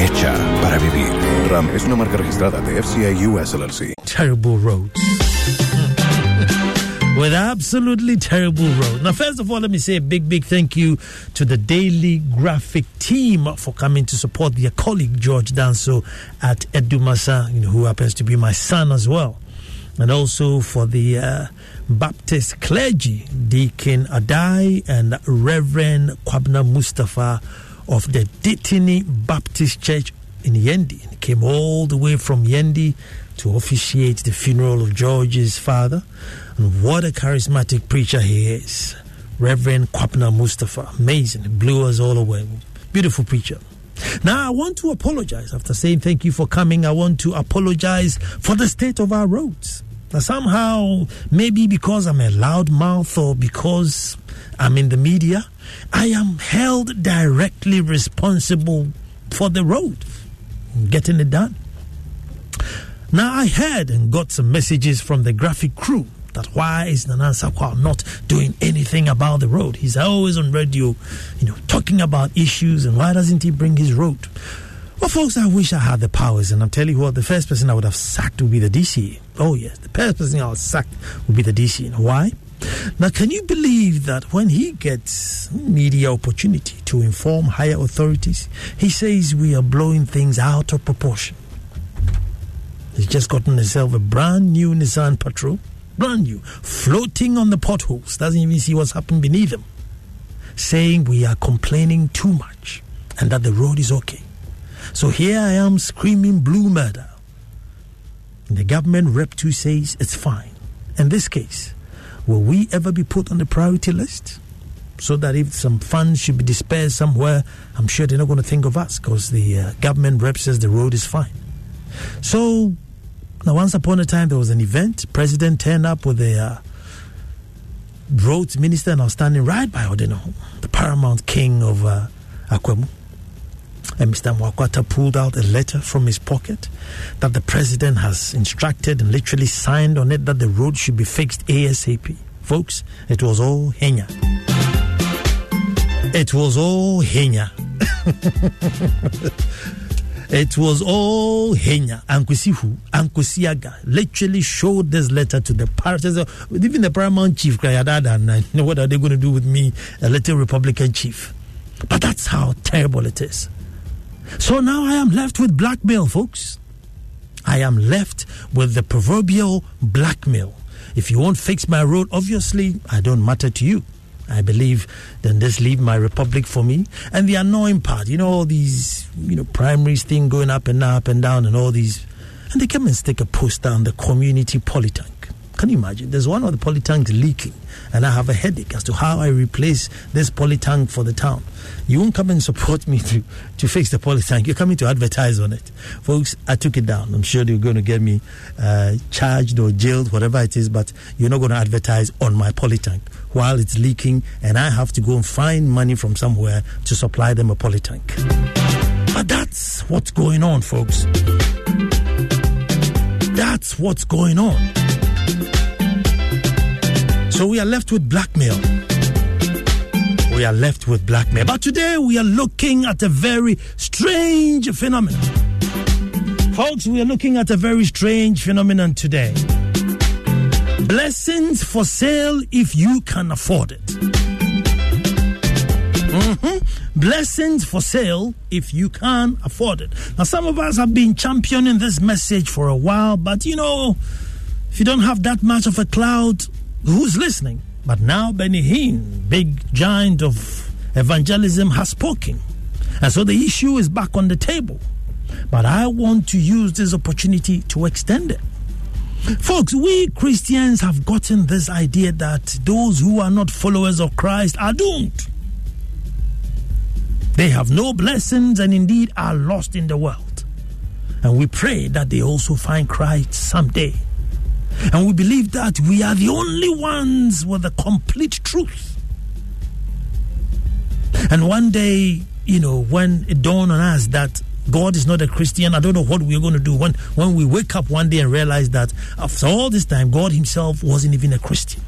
Hecha para vivir. RAM es una marca registrada de FCA US LLC. Terrible roads. With absolutely terrible roads. Now, first of all, let me say a big, big thank you to the Daily Graphic team for coming to support their colleague George Danso at Adumasa, you know, who happens to be my son as well. And also for the uh, Baptist clergy, Deacon Adai and Reverend Kwabena Mustafa of the Ditini Baptist Church in Yendi. He came all the way from Yendi to officiate the funeral of George's father. And what a charismatic preacher he is. Reverend Kwabena Mustafa. Amazing. He blew us all away. Beautiful preacher. Now, I want to apologize. After saying thank you for coming, I want to apologize for the state of our roads. Now, somehow, maybe because I'm a loudmouth or because I'm in the media, I am held directly responsible for the road, getting it done. Now, I heard and got some messages from the graphic crew that why is Nana Sakwa not doing anything about the road? He's always on radio, you know, talking about issues, and why doesn't he bring his road? Well, folks, I wish I had the powers, and I'm telling you what, the first person I would have sacked would be the DCA. Oh, yes, the first person I would sack would be the DCA. Why? Now, can you believe that when he gets media opportunity to inform higher authorities, he says we are blowing things out of proportion? He's just gotten himself a brand new Nissan Patrol, brand new, floating on the potholes, doesn't even see what's happening beneath him, saying we are complaining too much and that the road is okay. So here I am screaming blue murder. And the government rep too says it's fine. In this case, will we ever be put on the priority list? So that if some funds should be dispersed somewhere, I'm sure they're not going to think of us because the uh, government rep says the road is fine. So now, once upon a time, there was an event. President turned up with the uh, roads minister, and I was standing right by Odeno, the paramount king of uh, Akwamu. And Mr. Mwakwata pulled out a letter from his pocket that the president has instructed and literally signed on it that the road should be fixed ASAP. Folks, it was all Henya. It was all Henya. It was all Henya. Ankwesihu, Ankwesiaga literally showed this letter to the parties. Even the paramount chief, Krayadada, and what are they going to do with me, a little Republican chief? But that's how terrible it is. So now I am left with blackmail, folks. I am left with the proverbial blackmail. If you won't fix my road, obviously I don't matter to you. I believe, then just leave my republic for me. And the annoying part, you know, all these, you know, primaries thing going up and up and down and all these. And they come and stick a poster on the community polytank. Can you imagine? There's one of the polytanks leaking, and I have a headache as to how I replace this polytank for the town. You won't come and support me to, to fix the polytank. You're coming to advertise on it. Folks, I took it down. I'm sure you're going to get me uh, charged or jailed, whatever it is, but you're not going to advertise on my polytank while it's leaking, and I have to go and find money from somewhere to supply them a polytank. But that's what's going on, folks. That's what's going on. So we are left with blackmail. We are left with blackmail. But today we are looking at a very strange phenomenon. Folks, we are looking at a very strange phenomenon today. Blessings for sale if you can afford it. Mm-hmm. Blessings for sale if you can afford it. Now, some of us have been championing this message for a while, but you know, if you don't have that much of a cloud, who's listening? But now Benny Hinn, big giant of evangelism, has spoken. And so the issue is back on the table. But I want to use this opportunity to extend it. Folks, we Christians have gotten this idea that those who are not followers of Christ are doomed. They have no blessings and indeed are lost in the world. And we pray that they also find Christ someday. And we believe that we are the only ones with the complete truth. And one day, you know, when it dawned on us that God is not a Christian, I don't know what we're going to do when, when we wake up one day and realize that after all this time, God Himself wasn't even a Christian.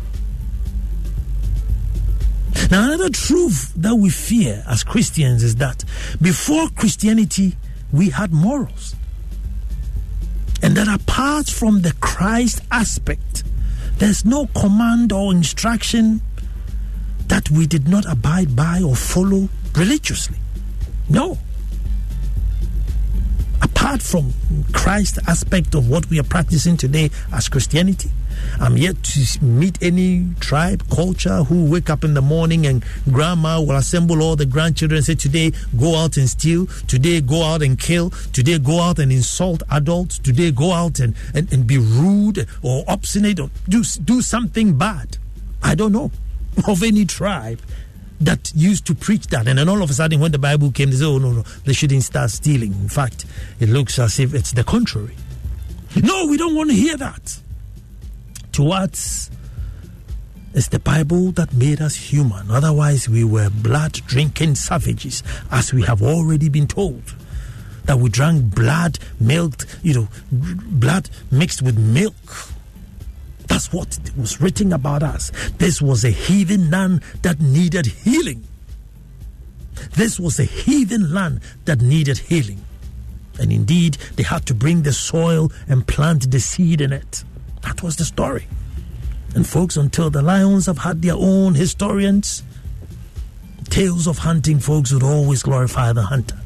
Now, another truth that we fear as Christians is that before Christianity, we had morals. And that apart from the Christ aspect, there's no command or instruction that we did not abide by or follow religiously. No. Apart from Christ aspect of what we are practicing today as Christianity, I'm yet to meet any tribe, culture who wake up in the morning and grandma will assemble all the grandchildren and say, Today go out and steal, today go out and kill, today go out and insult adults, today go out and, and, and be rude or obstinate or do, do something bad. I don't know of any tribe that used to preach that. And then all of a sudden, when the Bible came, they said, oh, no, no, they shouldn't start stealing. In fact, it looks as if it's the contrary. No, we don't want to hear that to us it's the Bible that made us human. Otherwise, we were blood drinking savages, as we have already been told. That we drank blood, milk, you know, blood mixed with milk. That's what was written about us. This was a heathen land that needed healing. This was a heathen land that needed healing. And indeed, they had to bring the soil and plant the seed in it. That was the story. And folks, until the lions have had their own historians, tales of hunting folks would always glorify the hunter.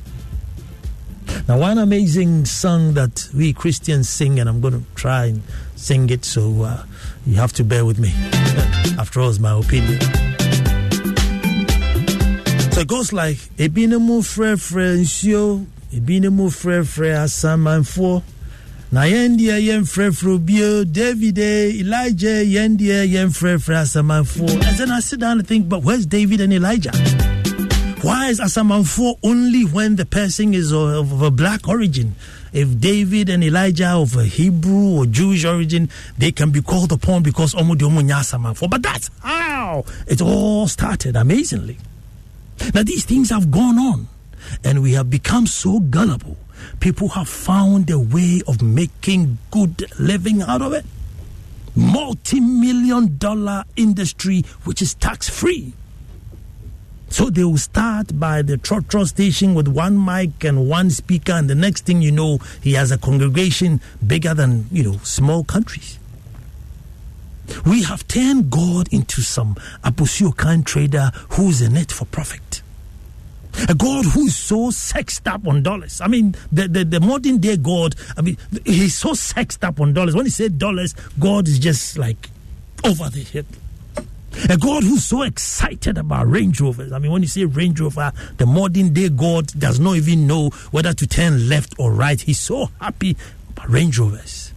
Now, one amazing song that we Christians sing, and I'm going to try and sing it, so uh, you have to bear with me. After all, it's my opinion. So it goes like, Ebinemu fre fre nsio, ebinemu fre fre asamanfo na yɛn deɛ yɛmfrɛfrɛ bio david elijah yɛn deɛ yɛmfrɛfrɛ asamanfoɔ. And then i sit down and think but where's david and elijah? Why is asamanfoɔ only when the person is of, of a black origin? If David and Elijah of a Hebrew or Jewish origin, they can be called upon because de But that's how it all started amazingly. Now these things have gone on and we have become so gullible people have found a way of making good living out of it. Multi million dollar industry, which is tax free. So they will start by the trotro station with one mic and one speaker, and the next thing you know, he has a congregation bigger than, you know, small countries. We have turned God into some Abusio kind trader who's in it for profit. A God who is so sexed up on dollars. I mean, the, the, the modern day God, I mean, he's so sexed up on dollars. When he said dollars, God is just like over the head. A God who's so excited about Range Rovers. I mean, when you say Range Rover, the modern day God does not even know whether to turn left or right. He's so happy about Range Rovers.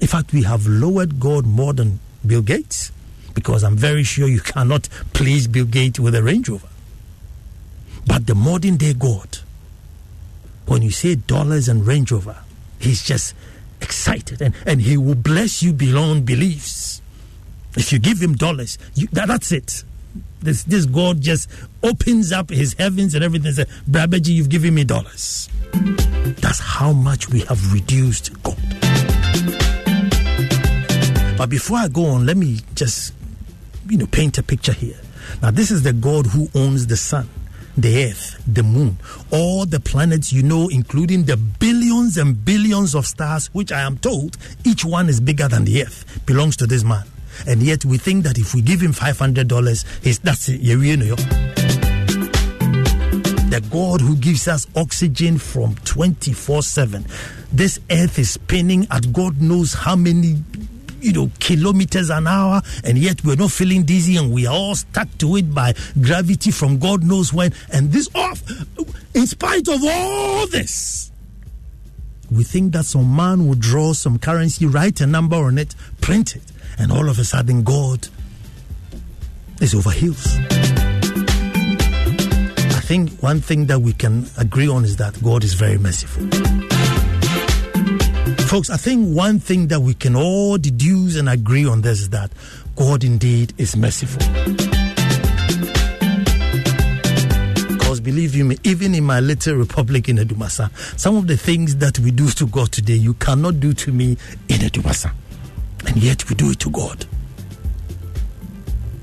In fact, we have lowered God more than Bill Gates because I'm very sure you cannot please Bill Gates with a Range Rover. But the modern day God, when you say dollars and Range Rover, he's just excited and, and he will bless you beyond beliefs. If you give him dollars, you, that, that's it. This, this God just opens up his heavens and everything. Says, Brabeji, you've given me dollars. That's how much we have reduced God. But before I go on, let me just, you know, paint a picture here. Now, this is the God who owns the sun, the earth, the moon, all the planets you know, including the billions and billions of stars, which I am told each one is bigger than the earth, belongs to this man. And yet we think that if we give him $500, he's, that's it. You know, the God who gives us oxygen from 24 7. This earth is spinning at God knows how many you know kilometers an hour and yet we're not feeling dizzy and we are all stuck to it by gravity from god knows when. And this off in spite of all this we think that some man will draw some currency write a number on it print it and all of a sudden god is over heels. I think one thing that we can agree on is that god is very merciful Folks, I think one thing that we can all deduce and agree on this is that God indeed is merciful. Because believe you me, even in my little republic in Adumasa, some of the things that we do to God today, you cannot do to me in Adumasa. And yet we do it to God.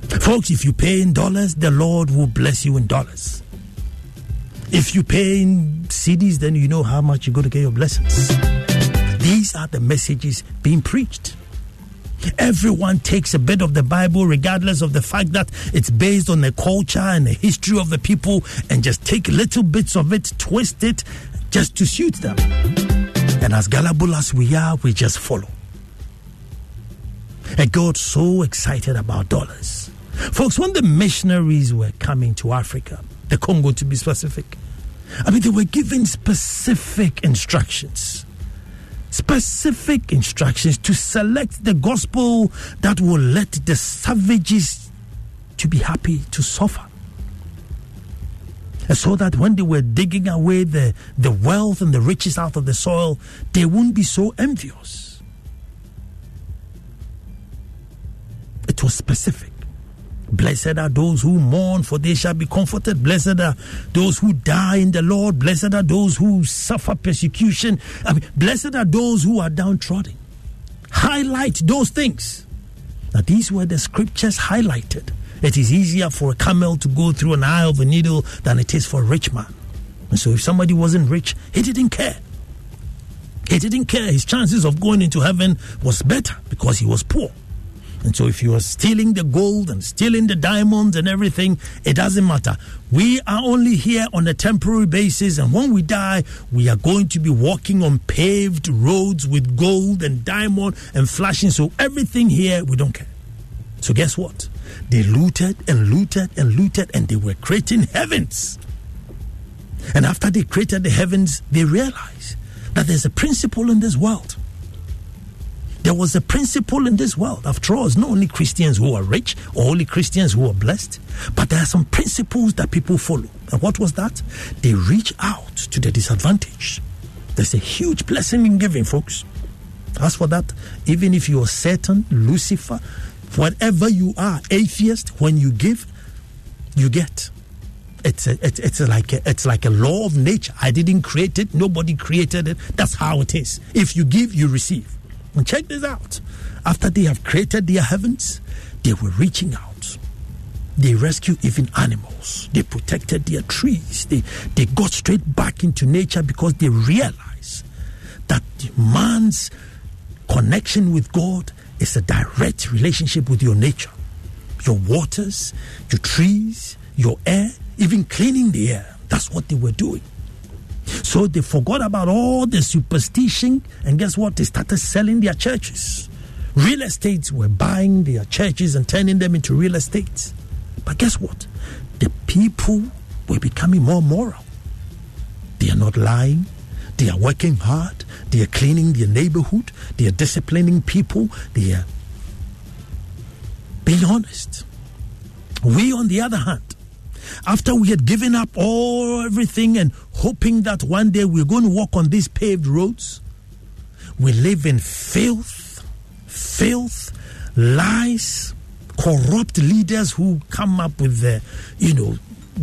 Folks, if you pay in dollars, the Lord will bless you in dollars. If you pay in CDs, then you know how much you're going to get your blessings. These are the messages being preached. Everyone takes a bit of the Bible, regardless of the fact that it's based on the culture and the history of the people, and just take little bits of it, twist it, just to suit them. And as gullible as we are, we just follow. And God so excited about dollars. Folks, when the missionaries were coming to Africa, the Congo to be specific, I mean, they were given specific instructions specific instructions to select the gospel that will let the savages to be happy to suffer. And so that when they were digging away the, the wealth and the riches out of the soil, they wouldn't be so envious. It was specific. Blessed are those who mourn, for they shall be comforted. Blessed are those who die in the Lord. Blessed are those who suffer persecution. I mean, blessed are those who are downtrodden. Highlight those things. Now, these were the scriptures highlighted. It is easier for a camel to go through an eye of a needle than it is for a rich man. And so, if somebody wasn't rich, he didn't care. He didn't care. His chances of going into heaven was better because he was poor. And so, if you are stealing the gold and stealing the diamonds and everything, it doesn't matter. We are only here on a temporary basis, and when we die, we are going to be walking on paved roads with gold and diamond and flashing. So, everything here, we don't care. So, guess what? They looted and looted and looted, and they were creating heavens. And after they created the heavens, they realized that there's a principle in this world there was a principle in this world. After all, it's not only Christians who are rich or only Christians who are blessed, but there are some principles that people follow. And what was that? They reach out to the disadvantaged. There's a huge blessing in giving, folks. As for that, even if you are Satan, Lucifer, whatever you are, atheist, when you give, you get. It's a, it's, it's like a, it's like a law of nature. I didn't create it. Nobody created it. That's how it is. If you give, you receive. And check this out. After they have created their heavens, they were reaching out. They rescued even animals. They protected their trees. They, they got straight back into nature because they realized that man's connection with God is a direct relationship with your nature. Your waters, your trees, your air, even cleaning the air. That's what they were doing. So they forgot about all the superstition, and guess what? They started selling their churches. Real estates were buying their churches and turning them into real estates. But guess what? The people were becoming more moral. They are not lying. They are working hard. They are cleaning their neighborhood. They are disciplining people. They are being honest. We, on the other hand, after we had given up all everything and hoping that one day we're going to walk on these paved roads, we live in filth, filth, lies, corrupt leaders who come up with the, you know,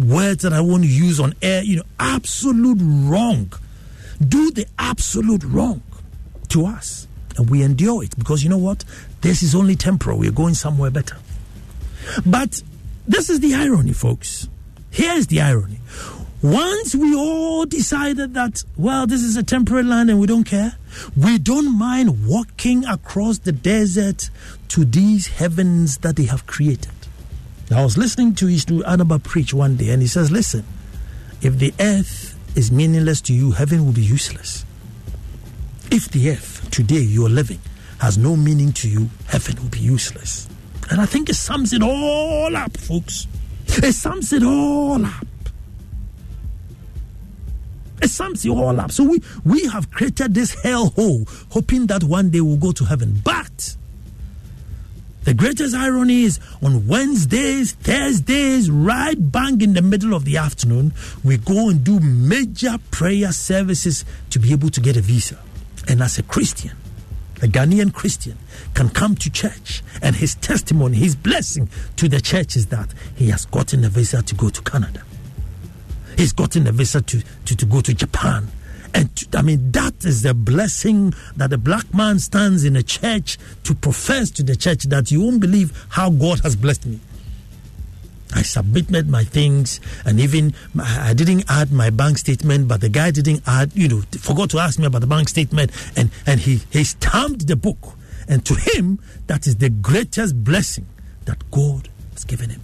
words that I want to use on air, you know, absolute wrong. Do the absolute wrong to us. And we endure it because you know what? This is only temporal. We're going somewhere better. But this is the irony, folks. Here's the irony. Once we all decided that, well, this is a temporary land and we don't care, we don't mind walking across the desert to these heavens that they have created. I was listening to his Ishtu Anaba preach one day and he says, listen, if the earth is meaningless to you, heaven will be useless. If the earth today you're living has no meaning to you, heaven will be useless. And I think it sums it all up, folks. It sums it all up. It sums it all up. So we, we have created this hellhole, hoping that one day we'll go to heaven. But the greatest irony is on Wednesdays, Thursdays, right bang in the middle of the afternoon, we go and do major prayer services to be able to get a visa. And as a Christian, a Ghanaian Christian can come to church and his testimony, his blessing to the church is that he has gotten a visa to go to Canada. He's gotten a visa to, to, to go to Japan. And to, I mean, that is the blessing that a black man stands in a church to profess to the church that you won't believe how God has blessed me. I submitted my things, and even I didn't add my bank statement, but the guy didn't add, you know, forgot to ask me about the bank statement, and, and he, he stamped the book. And to him, that is the greatest blessing that God has given him.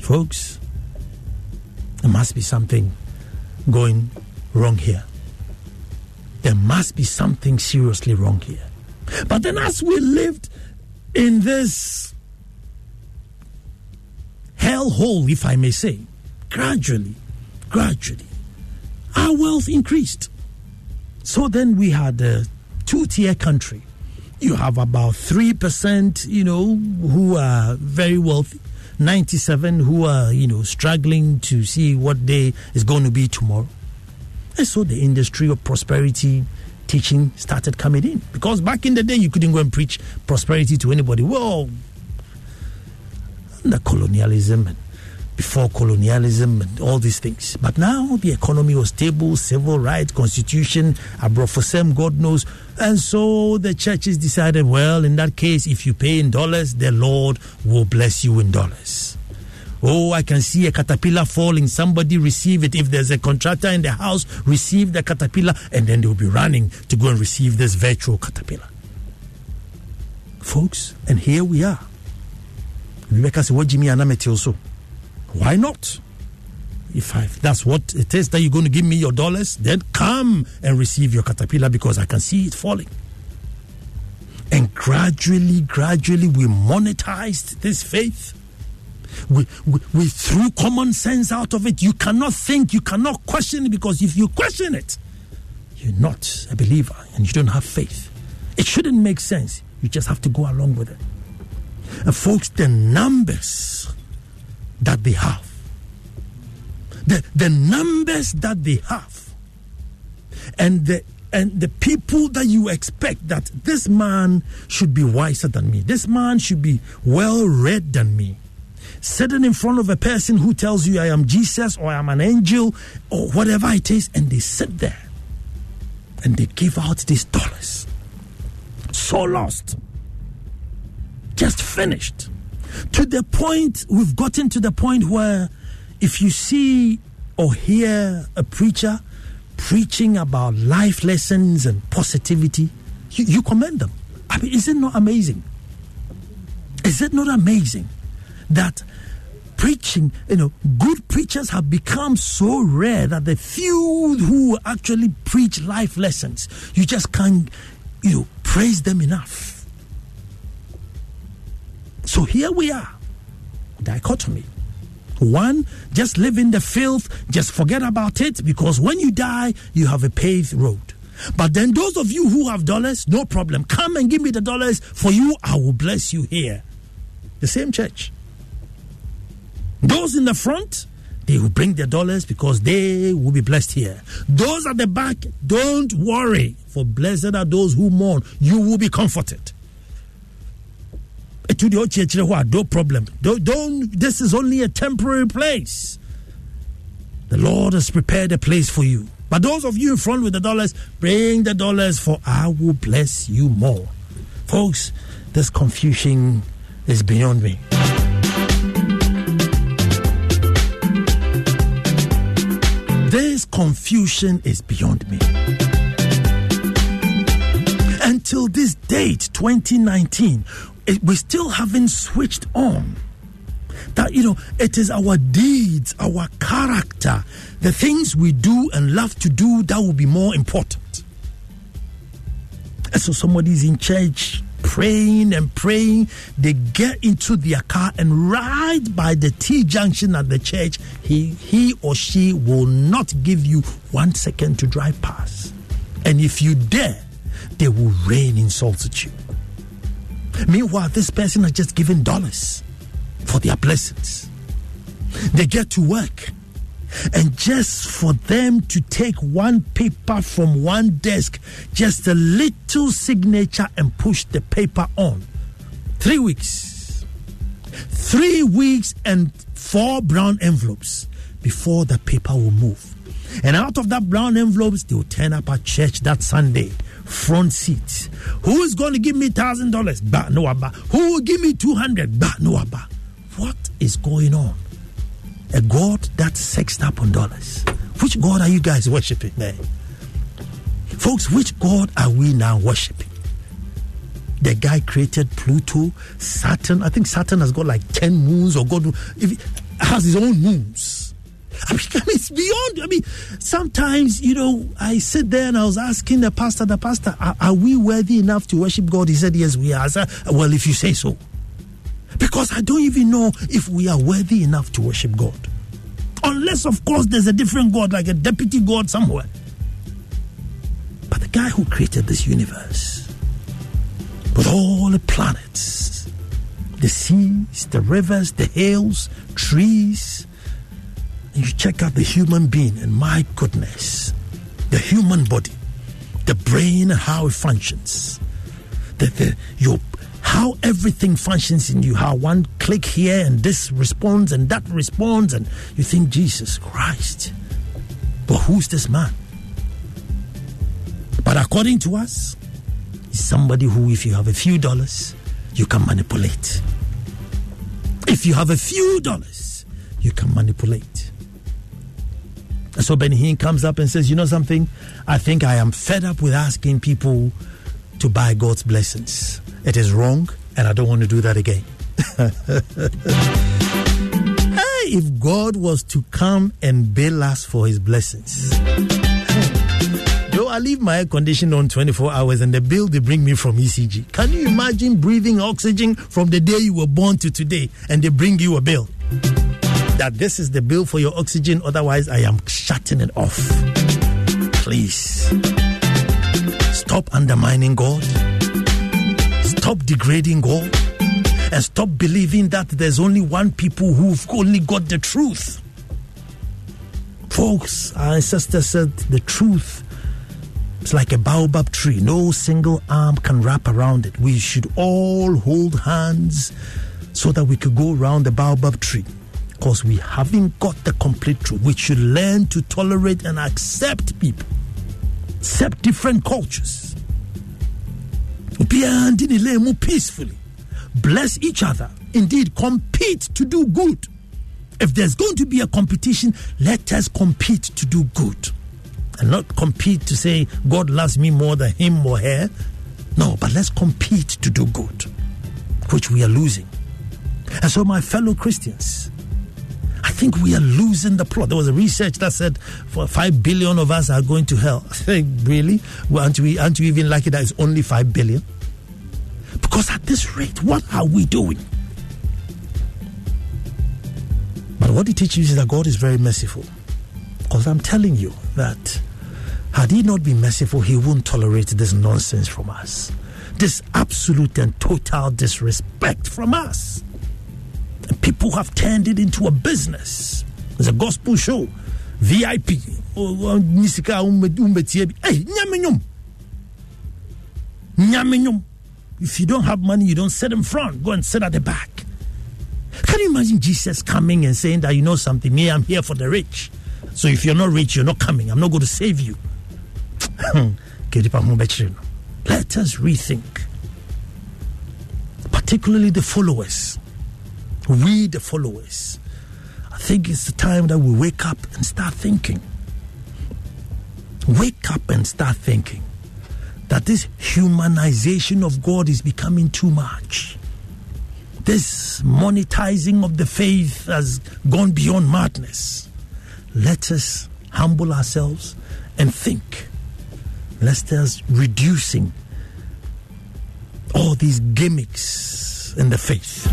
Folks, there must be something going wrong here. There must be something seriously wrong here. But then, as we lived in this hellhole, if I may say, gradually, gradually, our wealth increased. So then we had a two tier country. You have about 3%, you know, who are very wealthy, 97 who are, you know, struggling to see what day is going to be tomorrow. And so the industry of prosperity teaching started coming in. Because back in the day, you couldn't go and preach prosperity to anybody. Well, under colonialism and before colonialism and all these things. But now the economy was stable, civil rights, constitution, abrofosem, God knows. And so the churches decided, well, in that case, if you pay in dollars, the Lord will bless you in dollars. Oh, I can see a caterpillar falling. Somebody receive it. If there's a contractor in the house, receive the caterpillar, and then they'll be running to go and receive this virtual caterpillar. Folks, and here we are. Rebecca said, What Jimmy Anamete also? Why not? If I, that's what it is that you're going to give me your dollars, then come and receive your caterpillar because I can see it falling. And gradually, gradually, we monetized this faith. We, we, we threw common sense out of it. You cannot think, you cannot question it because if you question it, you're not a believer and you don't have faith. It shouldn't make sense. You just have to go along with it. And folks, the numbers that they have, the, the numbers that they have, and the and the people that you expect that this man should be wiser than me, this man should be well read than me. Sitting in front of a person who tells you I am Jesus or I am an angel or whatever it is, and they sit there and they give out these dollars. So lost just finished. To the point, we've gotten to the point where if you see or hear a preacher preaching about life lessons and positivity, you, you commend them. I mean, is it not amazing? Is it not amazing that preaching, you know, good preachers have become so rare that the few who actually preach life lessons, you just can't, you know, praise them enough. So here we are. Dichotomy. One, just live in the filth, just forget about it because when you die, you have a paved road. But then those of you who have dollars, no problem. Come and give me the dollars. For you, I will bless you here. The same church. Those in the front, they will bring their dollars because they will be blessed here. Those at the back, don't worry, for blessed are those who mourn. You will be comforted to the no problem. Don't, don't, this is only a temporary place. The Lord has prepared a place for you. But those of you in front with the dollars, bring the dollars for I will bless you more. Folks, this confusion is beyond me. This confusion is beyond me. Until this date, 2019, it, we still haven't switched on. That, you know, it is our deeds, our character, the things we do and love to do that will be more important. And so somebody's in church praying and praying. They get into their car and right by the T junction at the church, he, he or she will not give you one second to drive past. And if you dare, they will rain insults at you. Meanwhile, this person has just given dollars for their blessings. They get to work and just for them to take one paper from one desk, just a little signature and push the paper on. Three weeks. Three weeks and four brown envelopes before the paper will move. And out of that brown envelopes, they will turn up at church that Sunday. Front seat. Who is going to give me thousand dollars? Ba no abba. Who will give me two hundred? Ba no abba. What is going on? a God that's sexed up on dollars. Which God are you guys worshiping, man? Folks, which God are we now worshiping? The guy created Pluto, Saturn. I think Saturn has got like 10 moons or God has his own moons. I mean, it's beyond. I mean, sometimes, you know, I sit there and I was asking the pastor, the pastor, are, are we worthy enough to worship God? He said, Yes, we are. Said, Well, if you say so. Because I don't even know if we are worthy enough to worship God. Unless, of course, there's a different God, like a deputy God somewhere. But the guy who created this universe, with all the planets, the seas, the rivers, the hills, trees, you check out the human being, and my goodness, the human body, the brain, how it functions, the, the, your how everything functions in you, how one click here and this responds and that responds, and you think, Jesus Christ, but who's this man? But according to us, he's somebody who, if you have a few dollars, you can manipulate. If you have a few dollars, you can manipulate. So Benny Hinn comes up and says, You know something? I think I am fed up with asking people to buy God's blessings. It is wrong, and I don't want to do that again. hey, if God was to come and bail us for his blessings. Though I leave my air conditioner on 24 hours and the bill they bring me from ECG. Can you imagine breathing oxygen from the day you were born to today and they bring you a bill? That this is the bill for your oxygen, otherwise, I am shutting it off. Please stop undermining God Stop degrading God and stop believing that there's only one people who've only got the truth. Folks, our ancestors said the truth is like a baobab tree. No single arm can wrap around it. We should all hold hands so that we could go around the baobab tree. Because we haven't got the complete truth. We should learn to tolerate and accept people, accept different cultures peacefully. Bless each other. Indeed, compete to do good. If there's going to be a competition, let us compete to do good. And not compete to say, God loves me more than him or her. No, but let's compete to do good, which we are losing. And so, my fellow Christians, I think we are losing the plot. There was a research that said for five billion of us are going to hell. I think, really? Well, aren't we, aren't we even lucky that it's only five billion? Because at this rate, what are we doing? But what it teaches is that God is very merciful. Because I'm telling you that had He not been merciful, He wouldn't tolerate this nonsense from us. This absolute and total disrespect from us. People have turned it into a business. It's a gospel show. VIP. Oh, oh, hey, nyamenyum. Nyamenyum. If you don't have money, you don't sit in front. Go and sit at the back. Can you imagine Jesus coming and saying that, you know something, me, I'm here for the rich? So if you're not rich, you're not coming. I'm not going to save you. Let us rethink, particularly the followers. We, the followers. I think it's the time that we wake up and start thinking. Wake up and start thinking that this humanization of God is becoming too much. This monetizing of the faith has gone beyond madness. Let us humble ourselves and think. Let us reducing all these gimmicks in the faith.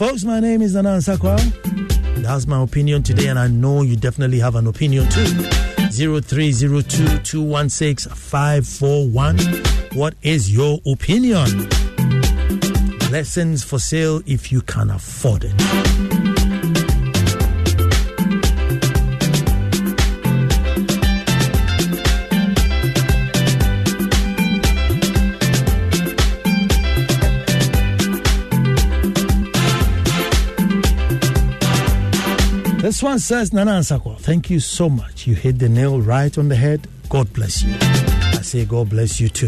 Folks, my name is Nana Sakwa. That's my opinion today, and I know you definitely have an opinion too. 0302 What is your opinion? Lessons for sale if you can afford it. This one says, Nana Ansako, thank you so much. You hit the nail right on the head. God bless you. I say, God bless you too.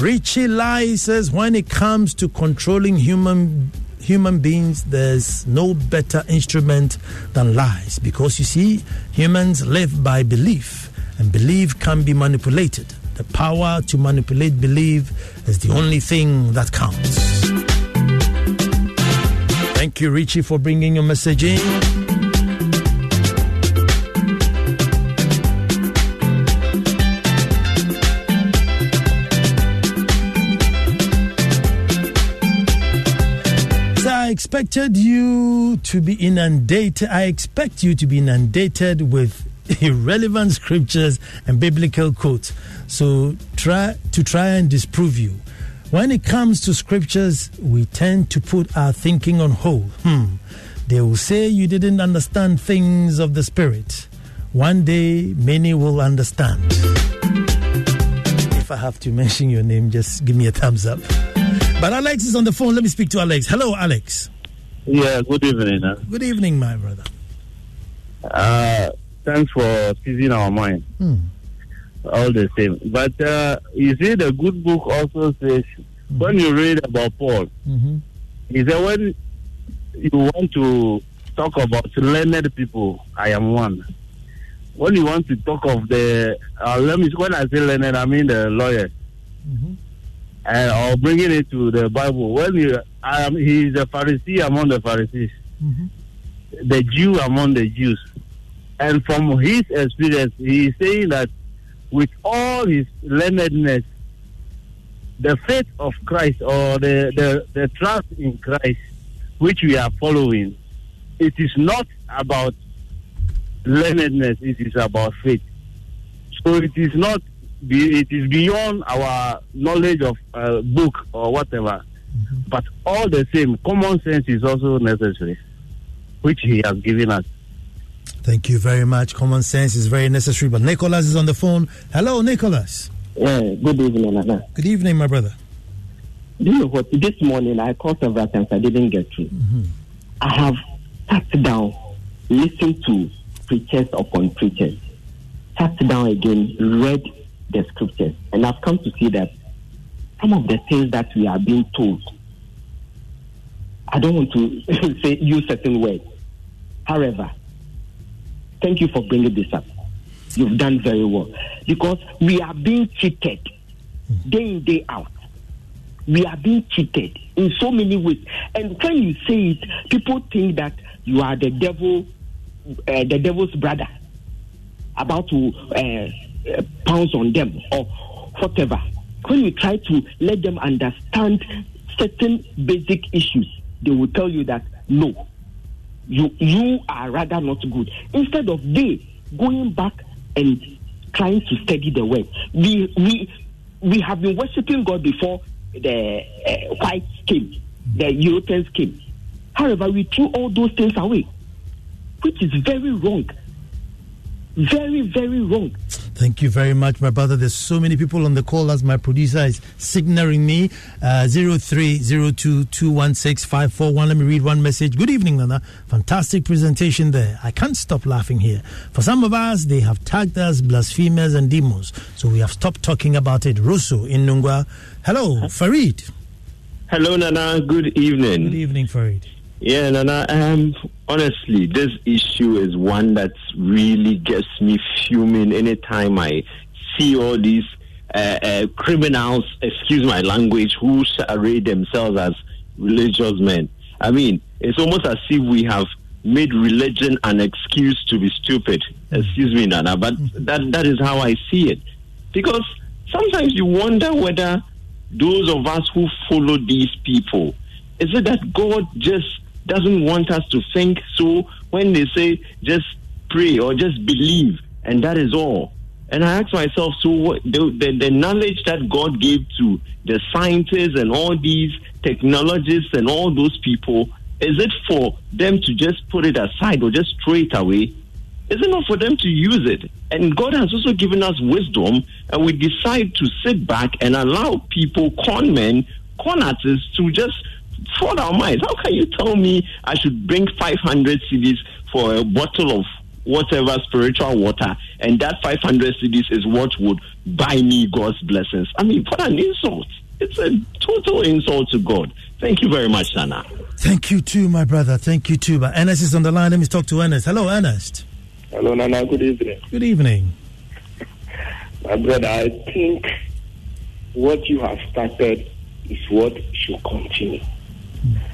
Richie Lai says, when it comes to controlling human human beings, there's no better instrument than lies. Because you see, humans live by belief, and belief can be manipulated. The power to manipulate belief is the only thing that counts. Thank you, Richie, for bringing your message in. So I expected you to be inundated. I expect you to be inundated with irrelevant scriptures and biblical quotes. So try to try and disprove you. When it comes to scriptures, we tend to put our thinking on hold. Hmm. They will say you didn't understand things of the Spirit. One day, many will understand. If I have to mention your name, just give me a thumbs up. But Alex is on the phone. Let me speak to Alex. Hello, Alex. Yeah, good evening. Huh? Good evening, my brother. Uh, thanks for seizing our mind. Hmm all the same. But uh, you see, the good book also says mm-hmm. when you read about Paul, mm-hmm. he said when you want to talk about learned people, I am one. When you want to talk of the, uh, let me when I say learned, I mean the lawyer, mm-hmm. and or bringing it to the Bible. When you, I am, he is a Pharisee among the Pharisees, the Jew among the Jews, and from his experience, he is saying that with all his learnedness, the faith of Christ or the, the, the trust in Christ which we are following, it is not about learnedness, it is about faith. So it is not, it is beyond our knowledge of a book or whatever. Mm-hmm. But all the same, common sense is also necessary, which he has given us. Thank you very much. Common sense is very necessary. But Nicholas is on the phone. Hello, Nicholas. Yeah, good evening, Nana. Good evening, my brother. Do you know what? This morning I called several times. I didn't get through. Mm-hmm. I have sat down, listened to preachers upon preachers, sat down again, read the scriptures, and I've come to see that some of the things that we are being told, I don't want to say use certain words. However, Thank you for bringing this up. You've done very well. Because we are being cheated day in, day out. We are being cheated in so many ways. And when you say it, people think that you are the devil, uh, the devil's brother, about to uh, uh, pounce on them or whatever. When you try to let them understand certain basic issues, they will tell you that no, you you are rather not good. Instead of they going back and trying to study the word, we we we have been worshiping God before the uh, came, the Europeans came. However, we threw all those things away, which is very wrong. Very, very wrong. Thank you very much, my brother. There's so many people on the call as my producer is signaling me. Uh, 0302216541. Let me read one message. Good evening, Nana. Fantastic presentation there. I can't stop laughing here. For some of us, they have tagged us blasphemers and demons, so we have stopped talking about it. Russo in Nungwa. Hello, Farid. Hello, Nana. Good evening. Good evening, Farid. Yeah, Nana. Um, honestly, this issue is one that really gets me fuming anytime I see all these uh, uh, criminals, excuse my language, who array themselves as religious men. I mean, it's almost as if we have made religion an excuse to be stupid. Excuse me, Nana, but that that is how I see it. Because sometimes you wonder whether those of us who follow these people, is it that God just doesn't want us to think so when they say just pray or just believe and that is all? And I ask myself, so what, the, the, the knowledge that God gave to the scientists and all these technologists and all those people, is it for them to just put it aside or just throw it away? Is it not for them to use it? And God has also given us wisdom, and we decide to sit back and allow people, con men, con artists, to just fraud our minds. How can you tell me I should bring 500 cedis for a bottle of whatever spiritual water, and that 500 cedis is what would buy me God's blessings? I mean, what an insult! It's a total insult to God. Thank you very much, Sana. Thank you too, my brother. Thank you too. But Ernest is on the line. Let me talk to Ernest. Hello, Ernest. Hello, Nana. Good evening. Good evening. My brother, I think what you have started is what should continue.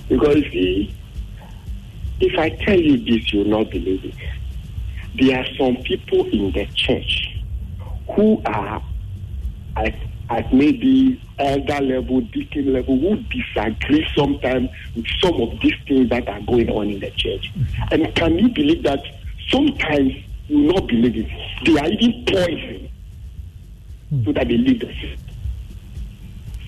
Because you see, if I tell you this, you will not believe it. There are some people in the church who are at, at maybe elder level, deacon level, who disagree sometimes with some of these things that are going on in the church. And can you believe that sometimes you will not believe it? They are even poison hmm. so that they leave the church.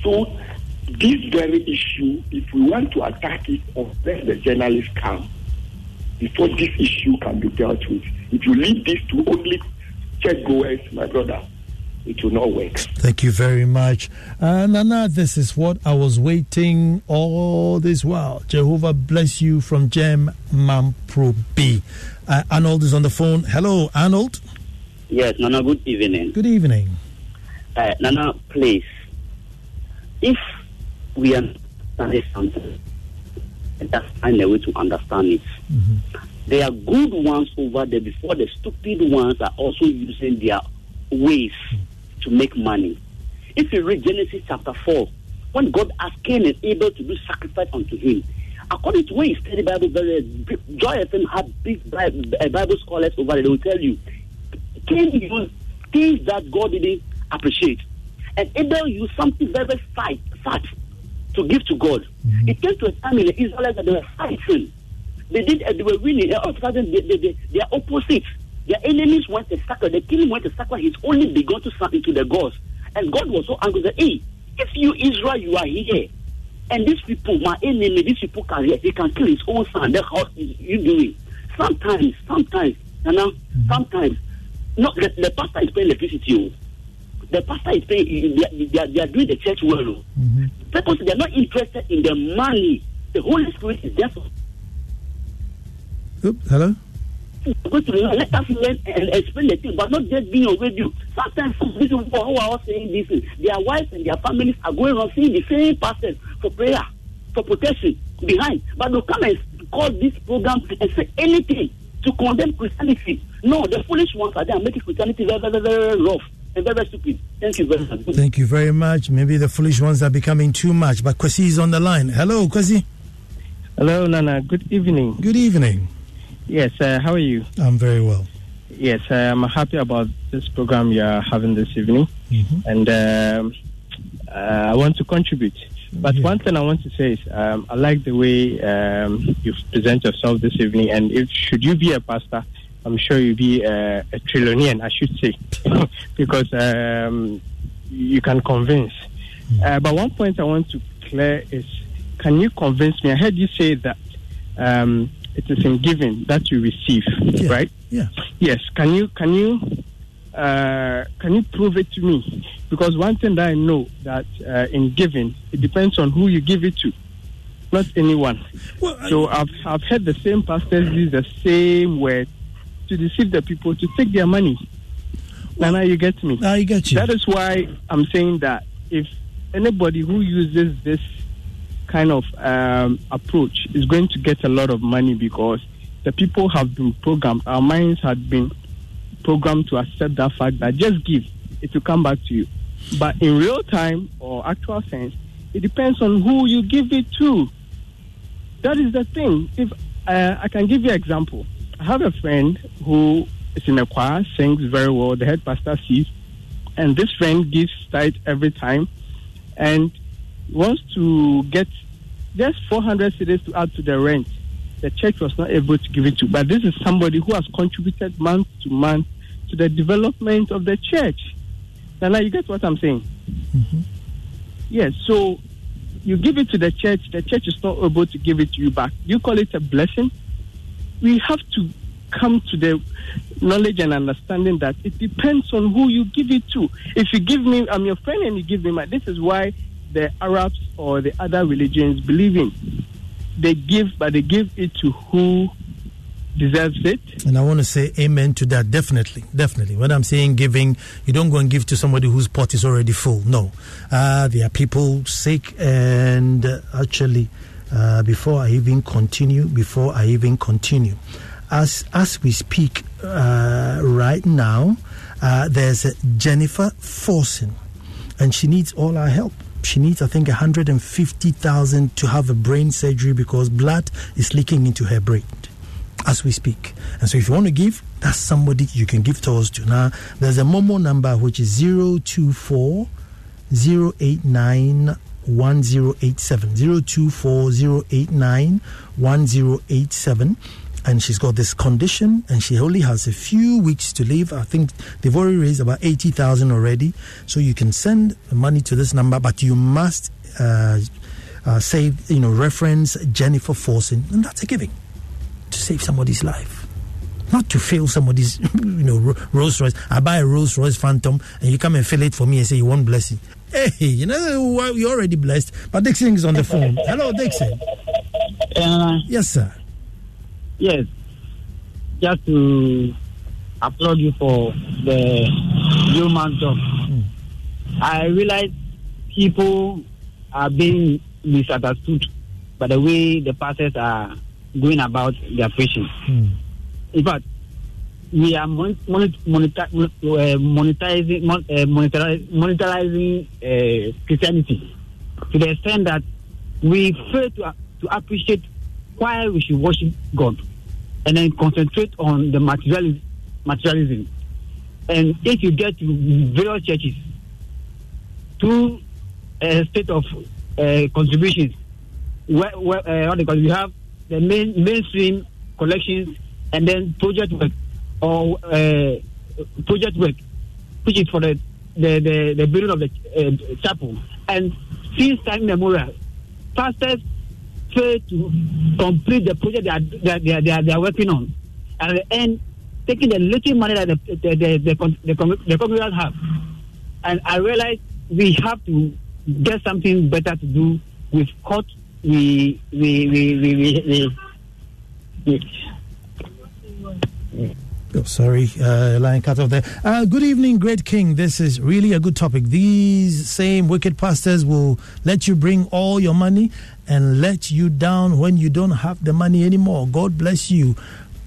So this very issue, if we want to attack it, or let the journalists come before this issue can be dealt with. If you leave this to only churchgoers, my brother, it will not work. Thank you very much. Uh, Nana, this is what I was waiting all this while. Jehovah bless you from Gem Mampro B. Uh, Arnold is on the phone. Hello, Arnold. Yes, Nana, good evening. Good evening. Uh, Nana, please, if we understand something, And that's find a way to understand it. Mm-hmm. There are good ones over there before the stupid ones are also using their ways to make money. If you read Genesis chapter 4, when God asked Cain and Abel to do sacrifice unto him, according to where you study Bible, Joy FM had big Bible scholars over there, they will tell you, Cain used things that God didn't appreciate. And Abel used something very fat, fat to give to God. Mm-hmm. It came to a time in the Israelites that they were fighting. They did, uh, they were winning. And all of a sudden, they, they, they, opposites. Their enemies went to sacrifice. The king went to sacrifice. He's only begun to start into the gods. And God was so angry that, hey, if you, Israel, you are here, and these people, my enemy, these people can, he can kill his own son. Then how is you doing? Sometimes, sometimes, you know, mm-hmm. sometimes, no, the, the pastor is paying electricity. The pastor is paying, they, they, are, they are doing the church well. Mm-hmm. Because they are not interested in the money. The Holy Spirit is there for. Oops, hello? Go to let us learn and explain the thing, but not just being on radio. Sometimes these people who are all saying this, their wives and their families are going around seeing the same pastors for prayer, for protection behind. But they'll come and call this program and say anything to condemn Christianity. No, the foolish ones are there making Christianity very, very, very rough and very, very stupid. Thank you very much. Thank you very much. Maybe the foolish ones are becoming too much, but Kwesi is on the line. Hello, Kwesi. Hello, Nana. Good evening. Good evening. Yes, uh, how are you? I'm very well. Yes, uh, I'm happy about this program you are having this evening, mm-hmm. and um, uh, I want to contribute. But Yeah. one thing I want to say is um, I like the way um, you present yourself this evening, and if should you be a pastor, I'm sure you'll be uh, a trillionaire, I should say, because um, you can convince. Uh, but one point I want to clear is, can you convince me? I heard you say that um, it is in giving that you receive, Yeah. right? Yeah. Yes. Can you can you uh, can you prove it to me? Because one thing that I know that uh, in giving, it depends on who you give it to, not anyone. Well, so I've I've heard the same pastors use the same word to deceive the people to take their money. Well, now you get me. I get you. That is why I'm saying that if anybody who uses this kind of um, approach is going to get a lot of money because the people have been programmed. Our minds had been programmed to accept that fact that just give, it will come back to you. But in real time or actual sense, it depends on who you give it to. That is the thing. If uh, I can give you an example, I have a friend who is in a choir, sings very well. The head pastor sees, and this friend gives tithe every time, and wants to get just 400 cedis to add to the rent. The church was not able to give it to, but this is somebody who has contributed month to month to the development of the church. Now, you get what I'm saying? Mm-hmm. Yes. So you give it to the church. The church is not able to give it to you back. You call it a blessing. We have to come to the knowledge and understanding that it depends on who you give it to. If you give me, I'm your friend, and you give me my. This is why the Arabs or the other religions believe in. They give, but they give it to who deserves it. And I want to say amen to that. Definitely, definitely. When I'm saying giving, you don't go and give to somebody whose pot is already full. No, uh, there are people sick, and uh, actually, uh, before I even continue, before I even continue, as as we speak uh, right now, uh, there's Jennifer Forson, and she needs all our help she needs, I think, 150,000 to have a brain surgery because blood is leaking into her brain as we speak. And so if you want to give, that's somebody you can give to us to. Now, there's a Momo number which is 024 089 1087. 024 089 1087 and she's got this condition and she only has a few weeks to live. I think they've already raised about 80,000 already. So you can send money to this number, but you must uh, uh, save, you know, reference Jennifer Forson, and that's a giving to save somebody's life. Not to fill somebody's, you know, Rolls Royce. I buy a Rolls Royce Phantom and you come and fill it for me and say you want blessing. Hey, you know, you're already blessed. But Dixon is on the phone. Hello, Dixon. Uh, yes, sir yes, just to applaud you for the human job. Mm. I realize people are being misunderstood by the way the pastors are going about their preaching. Mm. In fact, we are uh, monetizing, mon- uh, monetizing uh, Christianity to the extent that we fail to, to appreciate why we should worship God and then concentrate on the materialism. materialism. And if you get to various churches, to a state of uh, contributions, where, where uh, what they call you have the main mainstream collections and then project work or uh, project work, which is for the the, the, the building of the uh, chapel. And since time memorial, pastors fail to complete the project they are, they are, they are, they are working on. And at the end, taking the little money that the, the, the, the, the, the congregants have. And I realize we have to get something better to do with what we, we, we, we, we, we, we Oh, sorry, uh, line cut off there. Uh, good evening, great king. This is really a good topic. These same wicked pastors will let you bring all your money and let you down when you don't have the money anymore. God bless you,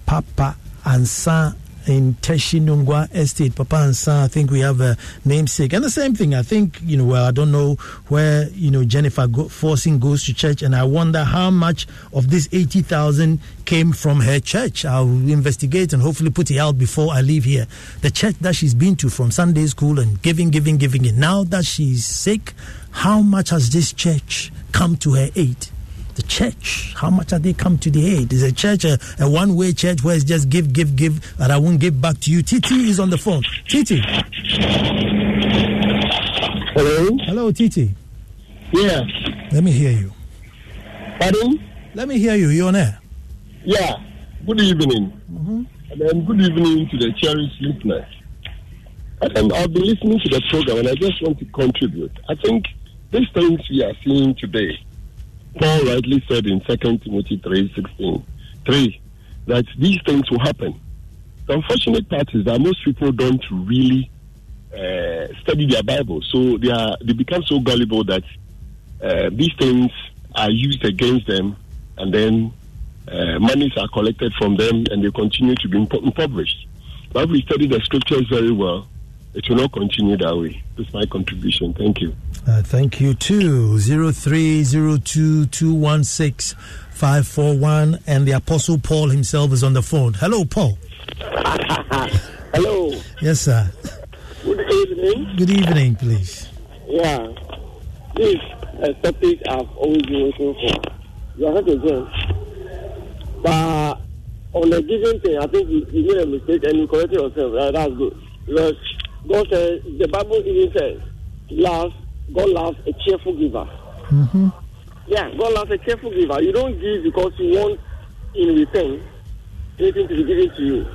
Papa Ansa in Teshie-Nungua Estate, Papa Ansa. I think we have a namesake. And the same thing, I think, you know, well, I don't know where, you know, Jennifer go, Forson goes to church, and I wonder how much of this 80,000 came from her church. I'll investigate and hopefully put it out before I leave here. The church that she's been to from Sunday school and giving, giving, giving. And now that she's sick, how much has this church come to her aid? The church. How much have they come to the aid? Is a church a, a one way church where it's just give, give, give, and I won't give back to you? Titi is on the phone. Titi. Hello. Hello, Titi. Yeah. Let me hear you. Pardon? Let me hear you. You're on air. Yeah. Good evening. Mm-hmm. And then good evening to the cherished listeners. And I've been listening to the program and I just want to contribute. I think these things we are seeing today, Paul rightly said in 2 Timothy 3 16, 3, that these things will happen. The unfortunate part is that most people don't really uh, study their Bible, so they are they become so gullible that uh, these things are used against them, and then uh, monies are collected from them, and they continue to be impo- impoverished. But if we study the scriptures very well, it will not continue that way. That's my contribution. Thank you. Uh, thank you too. Zero three zero two two one six five four one, and the Apostle Paul himself is on the phone. Hello, Paul. Hello. Yes, sir. Good evening. Good evening, please. Yeah. This is a topic I've always been waiting for. You are not again. But on the given thing, I think you, you made a mistake and you corrected yourself. Right? That's good. Because God says, the Bible even says, love, God loves a cheerful giver. Mm-hmm. Yeah, God loves a cheerful giver. You don't give because you want in return anything to be given to you.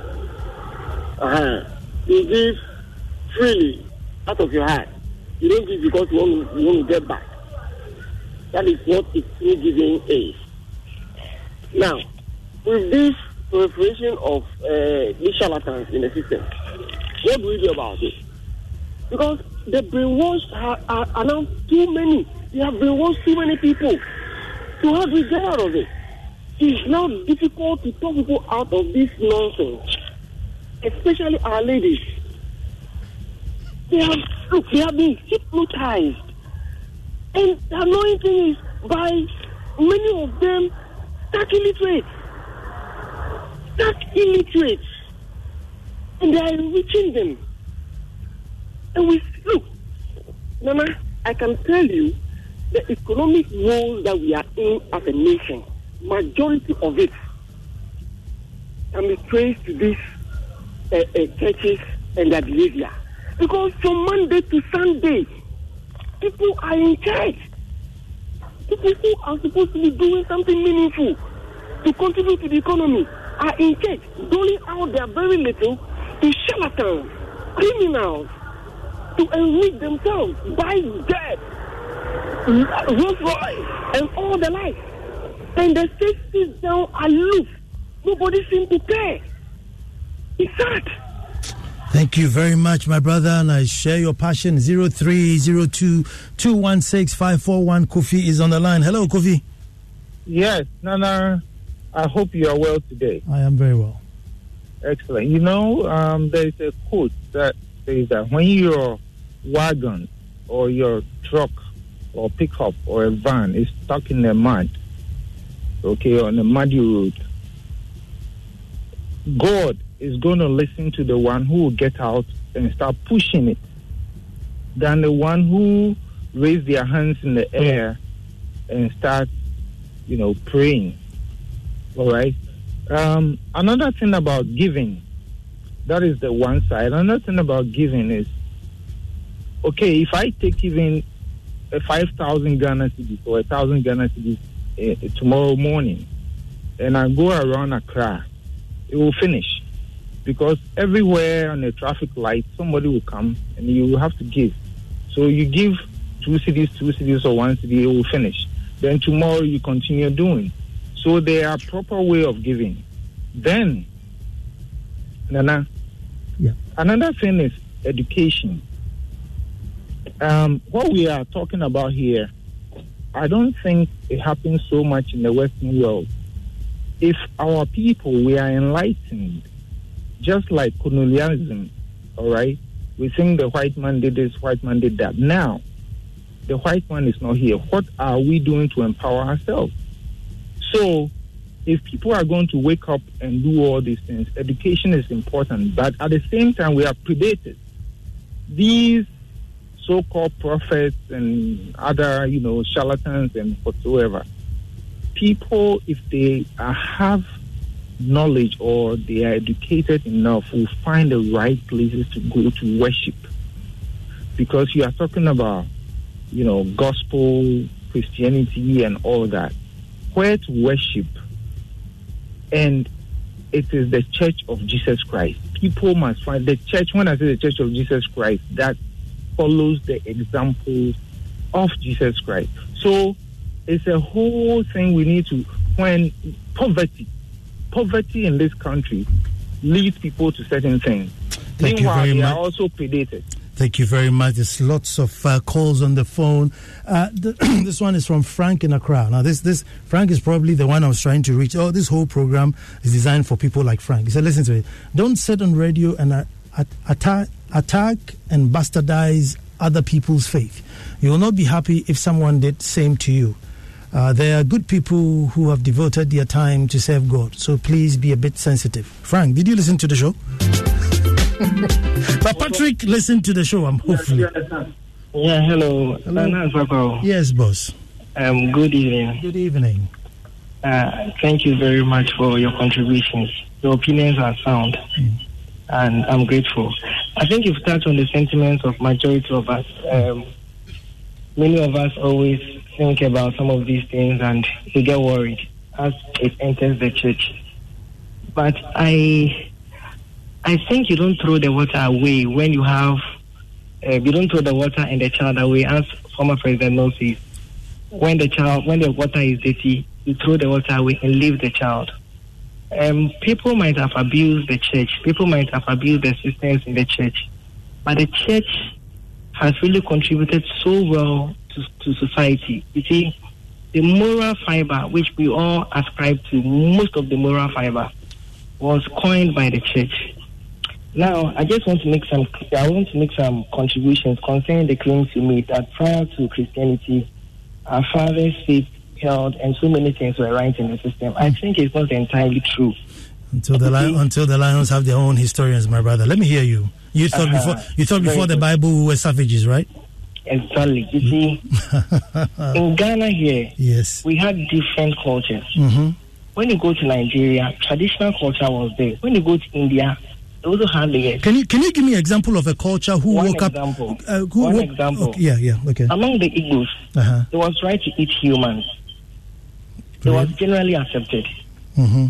Uh-huh. You give freely out of your heart. You don't give because you want to, you want to get back. That is what true giving is. Now, with this proliferation of uh, these charlatans in the system, what do we do about it? Because the brainwashed are, are, are now too many. They have brainwashed too many people. To have we get out of it? It's now difficult to talk people out of this nonsense, especially our ladies. They have look, they have been hypnotized, and the annoying thing is by many of them stark illiterate, stark illiterate, and they are enriching them. And we look, Nana, I can tell you the economic woes that we are in as a nation, majority of it can be traced to these uh, uh, churches and their behavior. Because from Monday to Sunday, people are in church. People who are supposed to be doing something meaningful to contribute to the economy are in church, doling out their very little to charlatans, criminals, to enrich themselves, buy debt, Rolls Royce, and all the like. And the state sits down aloof. Nobody seems to care. It's sad. Thank you very much, my brother, and I share your passion. Zero three zero two two one six five four one. Kofi is on the line. Hello, Kofi. Yes, Nana. I hope you are well today. I am very well. Excellent. You know, um, there is a quote that says that when your wagon or your truck or pickup or a van is stuck in the mud, okay, on a muddy road, God is going to listen to the one who will get out and start pushing it than the one who raise their hands in the air and start, you know, praying. All right. Um, another thing about giving, that is the one side. Another thing about giving is, okay, if I take even a 5,000 Ghana cedis or a 1,000 Ghana cedis uh, tomorrow morning and I go around Accra, it will finish. Because everywhere on the traffic light, somebody will come and you will have to give. So you give two cedis, two cedis, or one cedi, it will finish. Then tomorrow you continue doing. So there are proper way of giving. Then, Nana, yeah. another thing is education. Um, what we are talking about here, I don't think it happens so much in the Western world. If our people we are enlightened, just like colonialism, all right, we think the white man did this, white man did that. Now, the white man is not here. What are we doing to empower ourselves? So, if people are going to wake up and do all these things, education is important. But at the same time, we are predators. These so-called prophets and other, you know, charlatans and whatsoever, people, if they have knowledge or they are educated enough, will find the right places to go to worship. Because you are talking about, you know, gospel, Christianity, and all that. Where to worship, and it is the Church of Jesus Christ. people must find the church. When I say the Church of Jesus Christ, that follows the example of Jesus Christ. So it's a whole thing we need to when poverty, poverty in this country leads people to certain things. Thank you Meanwhile, very they much. are also predated. Thank you very much. There's lots of uh, calls on the phone. Uh, the, this one is from Frank in Accra. Now, this this Frank is probably the one I was trying to reach. Oh, this whole program is designed for people like Frank. He said, "Listen to it. Don't sit on radio and uh, at, attack attack and bastardize other people's faith. You will not be happy if someone did same to you." Uh, there are good people who have devoted their time to serve God, so please be a bit sensitive. Frank, did you listen to the show? but Patrick listened to the show. I'm hopefully. Yeah, hello. Asako. Yes, boss. Um, good evening. Good evening. Uh, thank you very much for your contributions. Your opinions are sound, and I'm grateful. I think you've touched on the sentiments of majority of us. Um, many of us always think about some of these things, and we get worried as it enters the church. But I, I think you don't throw the water away when you have uh, you don't throw the water and the child away, as former President Mills. When the child, when the water is dirty, you throw the water away and leave the child. Um, people might have abused the church. People might have abused the systems in the church, but the church has really contributed so well to, to society. You see, the moral fiber, which we all ascribe to, most of the moral fiber, was coined by the church. Now, I just want to make some. I want to make some contributions concerning the claims you made that prior to Christianity, our fathers' faith held and so many things were right in the system. I think it's not entirely true. Until the li- until the lions have their own historians, my brother. Let me hear you. You thought Uh-huh. before you thought before the. Bible we were savages, right? Exactly. You see, in Ghana here, Yes. we had different cultures. Mm-hmm. When you go to Nigeria, traditional culture was there. When you go to India, they also had the Can you can you give me an example of a culture who One woke example. up? Uh, who One woke- example. okay, yeah, yeah, okay. Among the Igbos, Uh-huh. it was right to eat humans. It was generally accepted. Mm-hmm.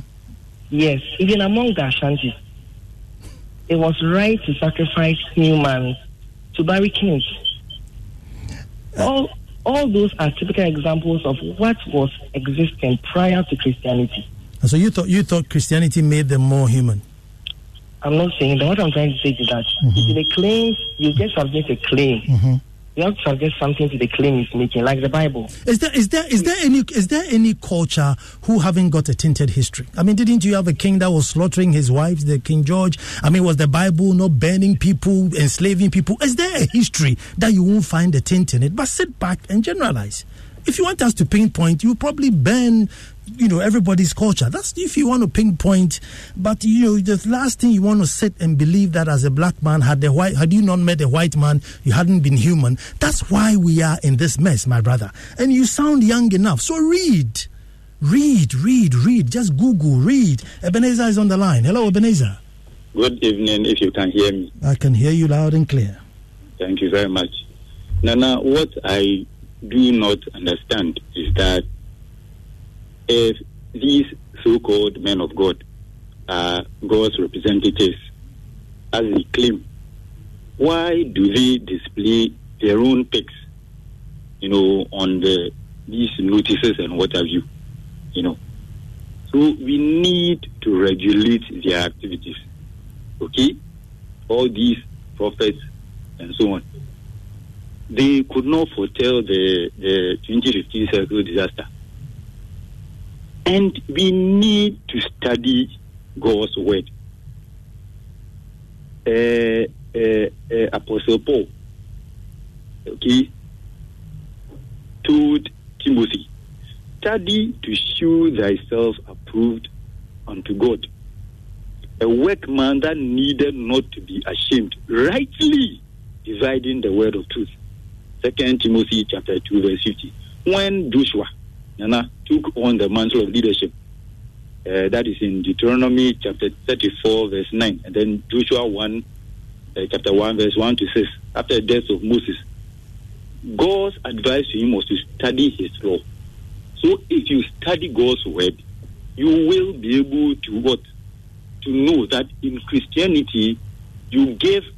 Yes, even among the Ashantis, it was right to sacrifice humans to bury kings. All, all those are typical examples of what was existing prior to Christianity. And so you thought you thought Christianity made them more human. I'm not saying that. What I'm trying to say is that if the claims, you just submit a claim. Mm-hmm. You have to subject something to the claim he's making, like the Bible. Is there is there is there any is there any culture who haven't got a tainted history? I mean, didn't you have a king that was slaughtering his wives, the King George? I mean, was the Bible not burning people, enslaving people? Is there a history that you won't find a taint in it? But sit back and generalize. If you want us to pinpoint, you probably burn, you know, everybody's culture. That's if you want to pinpoint. But you know, the last thing you want to sit and believe that as a black man, had the white, had you not met a white man, you hadn't been human. That's why we are in this mess, my brother. And you sound young enough, so read, read, read, read. Just Google, read. Ebenezer is on the line. Hello, Ebenezer. Good evening, if you can hear me. I can hear you loud and clear. Thank you very much. Nana, what I do not understand is that if these so called men of God are God's representatives, as they claim, why do they display their own pics, you know, on the these notices and what have you, you know? So we need to regulate their activities, okay? All these prophets and so on. They could not foretell the, the 2015 circle disaster. And we need to study God's word. Uh, uh, uh, Apostle Paul, okay, told Timothy, study to show thyself approved unto God, a workman that needed not to be ashamed, rightly dividing the word of truth. Second Timothy chapter two verse fifty. When Joshua Nana took on the mantle of leadership, uh, that is in Deuteronomy chapter thirty-four verse nine, and then Joshua one, uh, chapter one verse one to six. After the death of Moses, God's advice to him was to study His law. So if you study God's word, you will be able to what to know that in Christianity, you give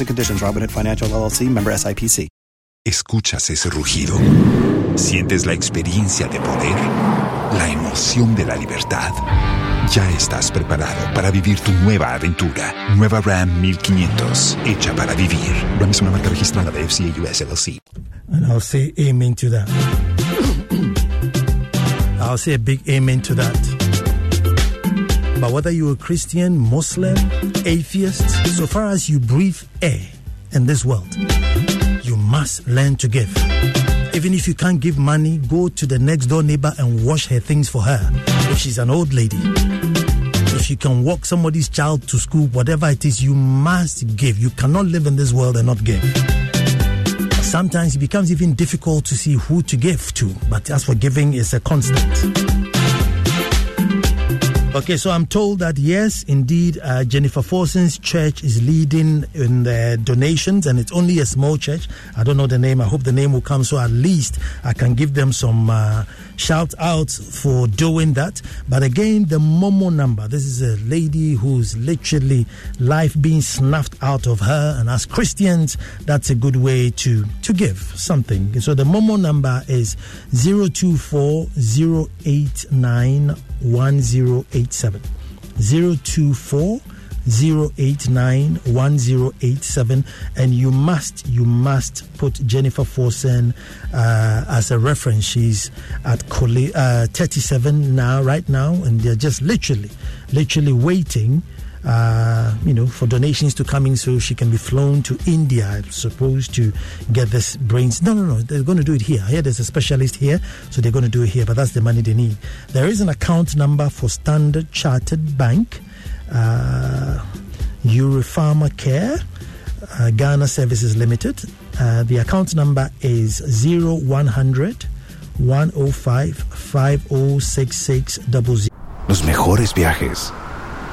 and conditions. Robinhood Financial LLC. Member SIPC. ¿Escuchas ese rugido? ¿Sientes la experiencia de poder? ¿La emoción de la libertad? Ya estás preparado para vivir tu nueva aventura. Nueva Ram 1500, hecha para vivir. Ram es una marca registrada de FCA US LLC. And I'll say amen to that. I'll say a big amen to that. But whether you're a Christian, Muslim, atheist, so far as you breathe air in this world, you must learn to give. Even if you can't give money, go to the next door neighbor and wash her things for her if she's an old lady. If you can walk somebody's child to school, whatever it is, you must give. You cannot live in this world and not give. Sometimes it becomes even difficult to see who to give to, but as for giving, it's a constant. Okay, so I'm told that yes, indeed, uh, Jennifer Forson's church is leading in the donations, and it's only a small church. I don't know the name. I hope the name will come, so at least I can give them some uh, shout outs for doing that. But again, the Momo number. This is a lady who's literally life being snuffed out of her, and as Christians, that's a good way to to give something. So the Momo number is zero two four zero eight nine. 1087 024 089 1087 and you must you must put Jennifer Forson uh, as a reference. She's at uh, 37 now right now. And they're just literally literally waiting uh, you know, for donations to come in so she can be flown to India, I'm supposed to get this brains. No, no, no, they're going to do it here. Here, there's a specialist here, so they're going to do it here, but that's the money they need. There is an account number for Standard Chartered Bank, uh, Care, uh, Ghana Services Limited. Uh, the account number is 0100 105 506600. Los mejores viajes